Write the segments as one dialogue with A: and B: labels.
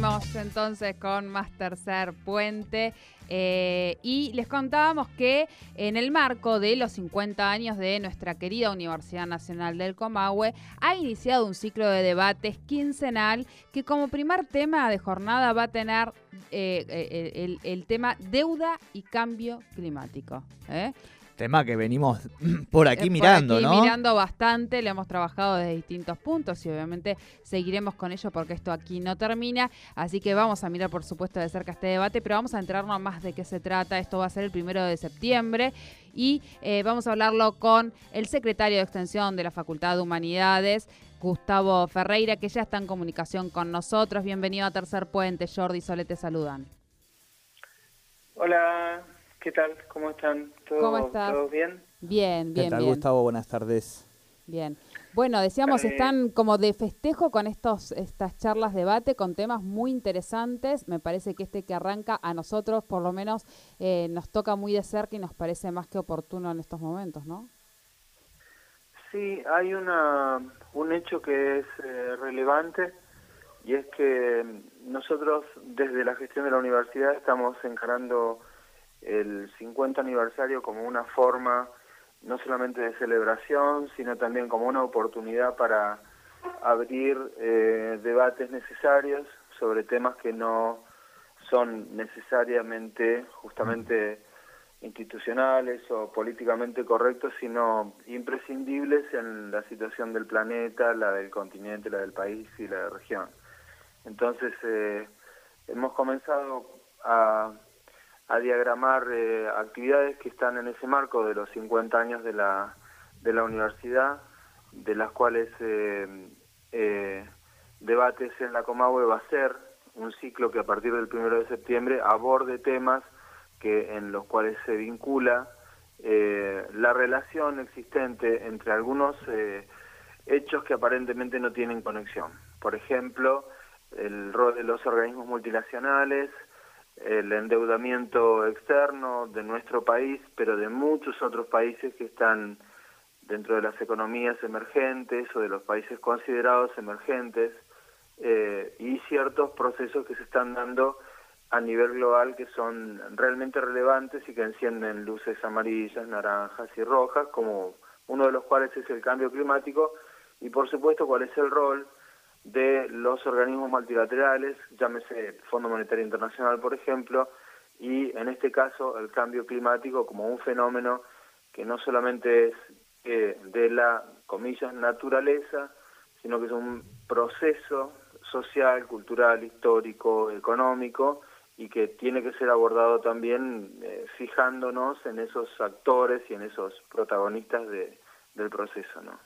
A: Entonces con más tercer puente eh, y les contábamos que en el marco de los 50 años de nuestra querida Universidad Nacional del Comahue ha iniciado un ciclo de debates quincenal que como primer tema de jornada va a tener eh, eh, el, el, tema deuda y cambio climático.
B: Tema que venimos por aquí mirando,
A: por
B: aquí ¿no?
A: Mirando bastante, le hemos trabajado desde distintos puntos y obviamente seguiremos con ello porque esto aquí no termina. Así que vamos a mirar, por supuesto, de cerca este debate, pero vamos a enterarnos más de qué se trata. Esto va a ser el primero de septiembre y eh, vamos a hablarlo con el secretario de Extensión de la Facultad de Humanidades. Gustavo Ferreira, que ya está en comunicación con nosotros. Bienvenido a Tercer Puente. Jordi y Sole te saludan.
C: Hola, ¿Qué tal? ¿Cómo están? ¿Todo,
A: ¿Cómo estás?
C: ¿todo bien?
A: Bien, bien,
B: ¿Qué tal,
A: bien.
B: Gustavo? Buenas tardes.
A: Bien. Bueno, decíamos,
C: Eh,
A: están como de festejo con estos estas charlas debate con temas muy interesantes. Me parece que este que arranca a nosotros, por lo menos, eh, nos toca muy de cerca y nos parece más que oportuno en estos momentos, ¿no?
C: Sí, hay una, un hecho que es eh, relevante y es que nosotros desde la gestión de la universidad estamos encarando el 50 aniversario como una forma no solamente de celebración, sino también como una oportunidad para abrir eh, debates necesarios sobre temas que no son necesariamente justamente institucionales o políticamente correctos, sino imprescindibles en la situación del planeta, la del continente, la del país y la de región. Entonces, eh, hemos comenzado a a diagramar eh, actividades que están en ese marco de los 50 años de la, de la universidad, de las cuales eh, eh, debates en la Comahue va a ser un ciclo que a partir del 1 de septiembre aborde temas que en los cuales se vincula eh, la relación existente entre algunos eh, hechos que aparentemente no tienen conexión. Por ejemplo, el rol de los organismos multinacionales, el endeudamiento externo de nuestro país, pero de muchos otros países que están dentro de las economías emergentes o de los países considerados emergentes, eh, y ciertos procesos que se están dando a nivel global que son realmente relevantes y que encienden luces amarillas, naranjas y rojas, como uno de los cuales es el cambio climático, y por supuesto cuál es el rol de los organismos multilaterales, llámese Fondo Monetario Internacional, por ejemplo, y en este caso el cambio climático como un fenómeno que no solamente es eh, de la, comillas, naturaleza, sino que es un proceso social, cultural, histórico, económico, y que tiene que ser abordado también eh, fijándonos en esos actores y en esos protagonistas de, del proceso, ¿no?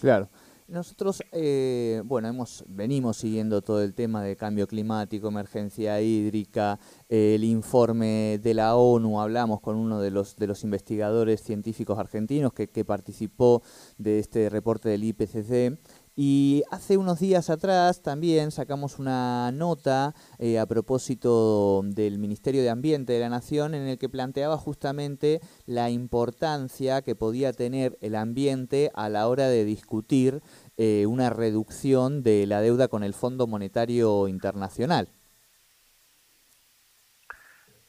B: Claro. Nosotros, eh, bueno, hemos venimos siguiendo todo el tema de cambio climático, emergencia hídrica, eh, el informe de la ONU. Hablamos con uno de los de los investigadores científicos argentinos que, que participó de este reporte del IPCC. Y hace unos días atrás también sacamos una nota eh, a propósito del Ministerio de Ambiente de la Nación en el que planteaba justamente la importancia que podía tener el ambiente a la hora de discutir eh, una reducción de la deuda con el Fondo Monetario Internacional.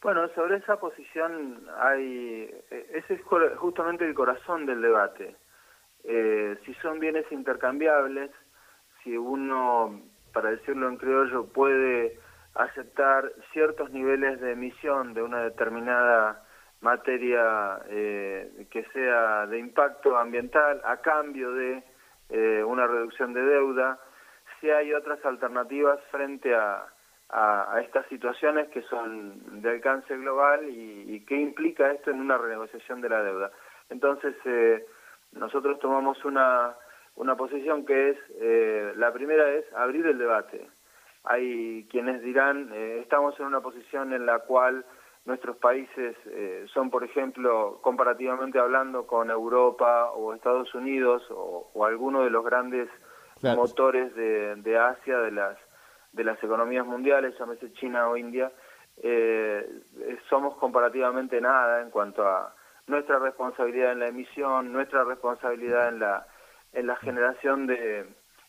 C: Bueno, sobre esa posición hay, eh, ese es justamente el corazón del debate. Eh, si son bienes intercambiables, si uno, para decirlo en criollo, puede aceptar ciertos niveles de emisión de una determinada materia eh, que sea de impacto ambiental a cambio de eh, una reducción de deuda, si hay otras alternativas frente a, a, estas situaciones que son de alcance global y, y qué implica esto en una renegociación de la deuda. Entonces, eh, nosotros tomamos una, una posición que es, eh, la primera es abrir el debate. Hay quienes dirán, eh, estamos en una posición en la cual nuestros países eh, son, por ejemplo, comparativamente hablando con Europa o Estados Unidos o, o alguno de los grandes claro. motores de, de, Asia, de las, de las economías mundiales, llámese China o India, eh, somos comparativamente nada en cuanto a nuestra responsabilidad en la emisión, nuestra responsabilidad en la, en la generación de,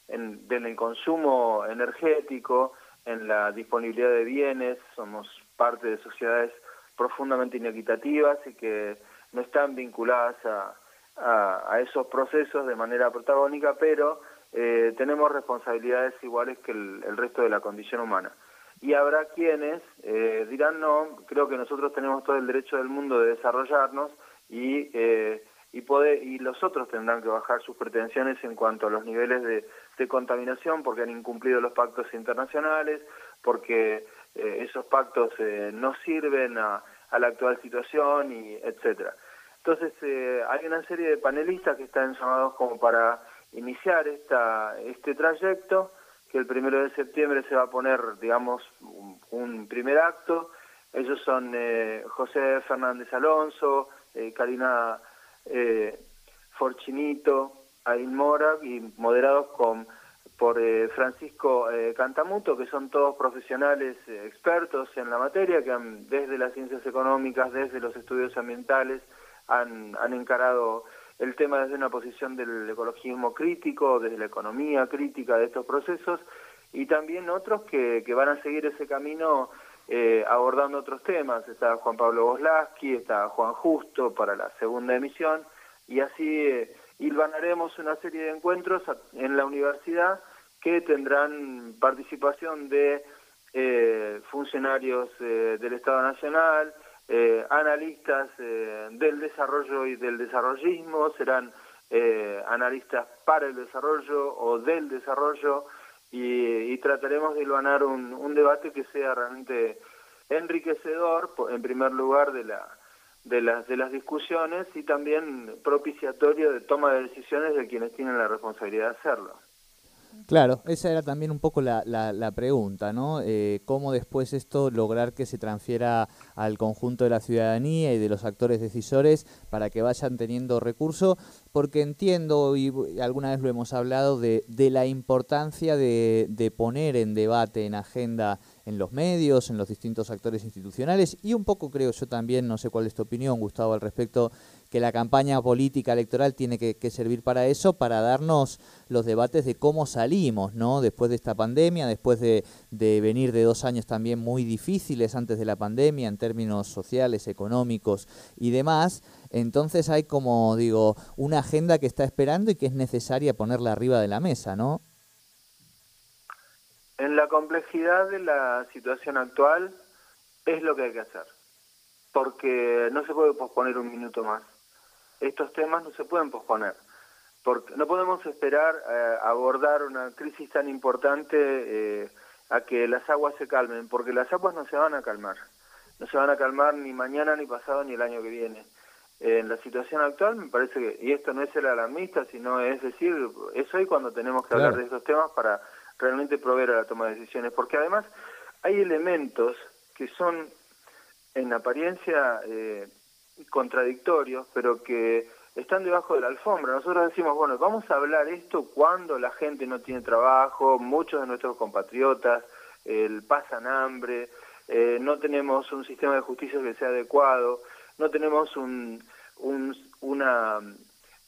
C: en, del consumo energético, en la disponibilidad de bienes, somos parte de sociedades profundamente inequitativas y que no están vinculadas a, a, esos procesos de manera protagónica, pero eh, tenemos responsabilidades iguales que el, resto de la condición humana. Y habrá quienes eh, dirán, no, creo que nosotros tenemos todo el derecho del mundo de desarrollarnos y, eh, y, poder, y los otros tendrán que bajar sus pretensiones en cuanto a los niveles de, de contaminación porque han incumplido los pactos internacionales, porque esos pactos no sirven a, a, la actual situación, y etcétera. Entonces, eh, hay una serie de panelistas que están llamados como para iniciar esta, este trayecto, que el primero de septiembre se va a poner, digamos, un, primer acto. Ellos son eh, José Fernández Alonso, eh, Karina eh, Forchinito, Ain Mora, y moderados con, por Francisco Cantamuto, que son todos profesionales expertos en la materia, que han, desde las ciencias económicas, desde los estudios ambientales, han, han encarado el tema desde una posición del ecologismo crítico, desde la economía crítica de estos procesos, y también otros que, que van a seguir ese camino eh, abordando otros temas. Está Juan Pablo Boslaski, está Juan Justo para la segunda emisión, y así eh, hilvanaremos una serie de encuentros en la universidad que tendrán participación de eh, funcionarios eh, del Estado Nacional, eh, analistas eh, del desarrollo y del desarrollismo, serán analistas para el desarrollo o del desarrollo y, trataremos de iluminar un, un, debate que sea realmente enriquecedor, en primer lugar, de, la, de, las, de las discusiones y también propiciatorio de toma de decisiones de quienes tienen la responsabilidad de hacerlo.
B: Claro, esa era también un poco la, la, pregunta, ¿no? Eh, ¿Cómo después esto lograr que se transfiera al conjunto de la ciudadanía y de los actores decisores para que vayan teniendo recurso? Porque entiendo, y alguna vez lo hemos hablado, de, de la importancia de, de poner en debate, en agenda, en los medios, en los distintos actores institucionales y un poco creo yo también, no sé cuál es tu opinión, Gustavo, al respecto, que la campaña política electoral tiene que, servir para eso, para darnos los debates de cómo salimos, ¿no? Después de esta pandemia, después de, venir de dos años también muy difíciles antes de la pandemia en términos sociales, económicos y demás. Entonces hay como, digo, una agenda que está esperando y que es necesaria ponerla arriba de la mesa, ¿no?
C: En la complejidad de la situación actual es lo que hay que hacer, porque no se puede posponer un minuto más estos temas no se pueden posponer. Porque no podemos esperar eh, abordar una crisis tan importante eh, a que las aguas se calmen, porque las aguas no se van a calmar. No se van a calmar ni mañana, ni pasado, ni el año que viene. en la situación actual me parece que, y esto no es el alarmista, sino es decir, es hoy cuando tenemos que hablar de estos temas para realmente proveer a la toma de decisiones, porque además hay elementos que son en apariencia eh, contradictorios, pero que están debajo de la alfombra. Nosotros decimos, bueno, vamos a hablar esto cuando la gente no tiene trabajo, muchos de nuestros compatriotas el, pasan hambre, eh, no tenemos un sistema de justicia que sea adecuado, no tenemos un, un, una,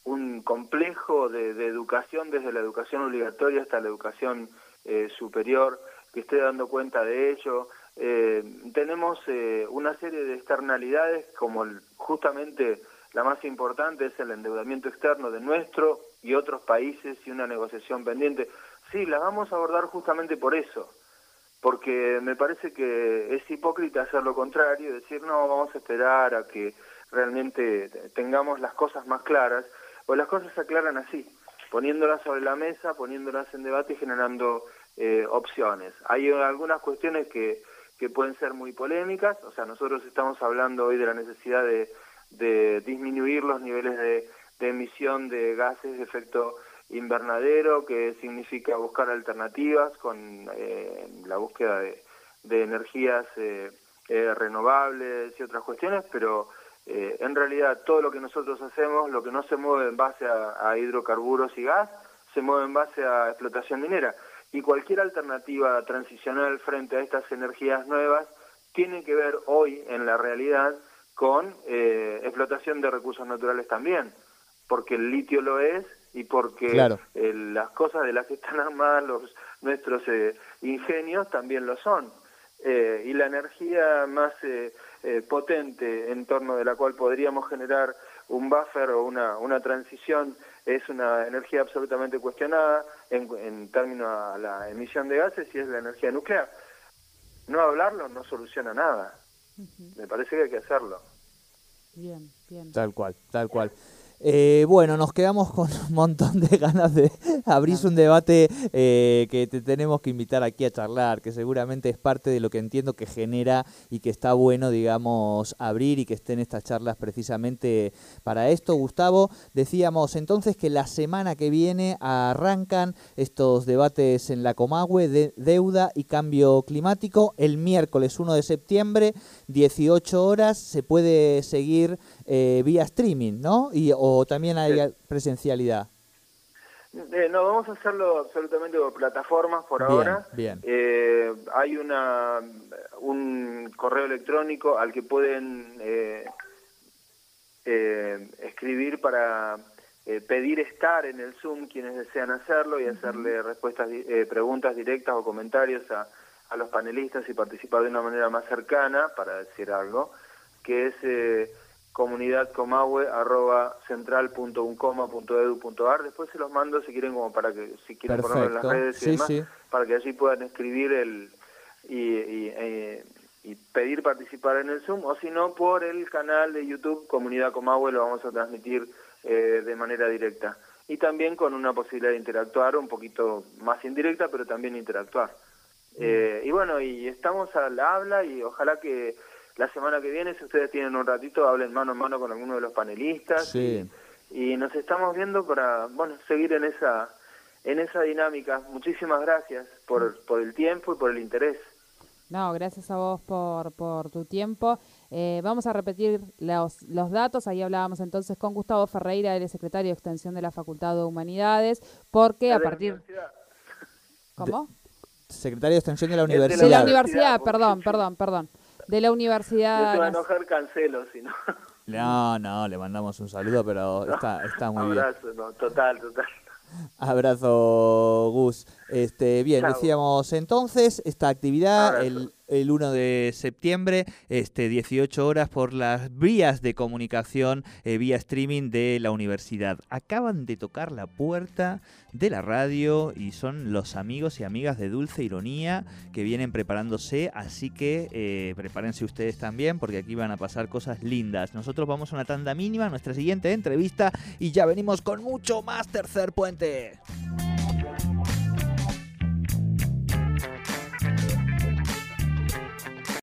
C: un complejo de, educación desde la educación obligatoria hasta la educación eh, superior que esté dando cuenta de ello. Eh, tenemos eh, una serie de externalidades como justamente la más importante es el endeudamiento externo de nuestro y otros países y una negociación pendiente. Sí, la vamos a abordar justamente por eso, porque me parece que es hipócrita hacer lo contrario, decir no, vamos a esperar a que realmente tengamos las cosas más claras, o las cosas se aclaran así, poniéndolas sobre la mesa, poniéndolas en debate y generando eh, opciones. Hay algunas cuestiones que que pueden ser muy polémicas, o sea, nosotros estamos hablando hoy de la necesidad de, de disminuir los niveles de, emisión de gases de efecto invernadero, que significa buscar alternativas con eh, la búsqueda de, de energías eh, eh, renovables y otras cuestiones, pero en realidad todo lo que nosotros hacemos, lo que no se mueve en base a hidrocarburos y gas, se mueve en base a explotación minera y cualquier alternativa transicional frente a estas energías nuevas tiene que ver hoy en la realidad con eh, explotación de recursos naturales también, porque el litio lo es y porque las cosas de las que están armadas los nuestros ingenios también lo son. y la energía más potente en torno de la cual podríamos generar un buffer o una, una transición es una energía absolutamente cuestionada en, en términos a la emisión de gases y es la energía nuclear. No hablarlo no soluciona nada. Me parece que hay que hacerlo.
B: Bien, bien. Tal cual, tal cual. Eh, bueno, nos quedamos con un montón de ganas de abrir un debate eh, que te tenemos que invitar aquí a charlar, que seguramente es parte de lo que entiendo que genera y que está bueno, digamos, abrir y que estén estas charlas precisamente para esto. Gustavo, decíamos entonces que la semana que viene arrancan estos debates en la Comahue de deuda y cambio climático. El miércoles 1 de septiembre, 18 horas, se puede seguir eh, vía streaming, ¿no? Y, ¿O también hay presencialidad?
C: Eh, no, vamos a hacerlo absolutamente por plataformas por ahora.
B: Bien.
C: Eh, hay una un correo electrónico al que pueden escribir para pedir estar en el Zoom quienes desean hacerlo y hacerle respuestas, preguntas directas o comentarios a, a los panelistas y participar de una manera más cercana, para decir algo, que es comunidadcomahue@central.uncoma.edu.ar después se los mando si quieren como para que si quieren ponerlo en las redes y demás para que allí puedan escribir el y, eh, y, pedir participar en el Zoom. O si no por el canal de YouTube Comunidad Comahue lo vamos a transmitir eh, de manera directa. Y también con una posibilidad de interactuar un poquito más indirecta pero también interactuar. Eh, y bueno y estamos al habla y ojalá que la semana que viene, si ustedes tienen un ratito, hablen mano a mano con alguno de los panelistas. Y, nos estamos viendo para, bueno, seguir en esa, en esa dinámica. Muchísimas gracias por, por el tiempo y por el interés.
A: No, gracias a vos por, por tu tiempo. Eh, vamos a repetir los, los datos. Ahí hablábamos entonces con Gustavo Ferreira, el secretario de Extensión de la Facultad de Humanidades, porque a partir... ¿Cómo?
B: secretario de Extensión de la Universidad.
A: De la Universidad, perdón, perdón, perdón de la universidad.
C: se va a enojar, cancelo, si no.
B: No, no, le mandamos un saludo, pero está, está muy
C: bien. Abrazo, no, total, total.
B: Abrazo, Gus. Este, bien, decíamos entonces, esta actividad el, el, 1 de septiembre, este, 18 horas por las vías de comunicación eh, vía streaming de la universidad. Acaban de tocar la puerta de la radio y son los amigos y amigas de Dulce Ironía que vienen preparándose, así que eh, prepárense ustedes también porque aquí van a pasar cosas lindas. Nosotros vamos a una tanda mínima, nuestra siguiente entrevista y ya venimos con mucho más tercer puente.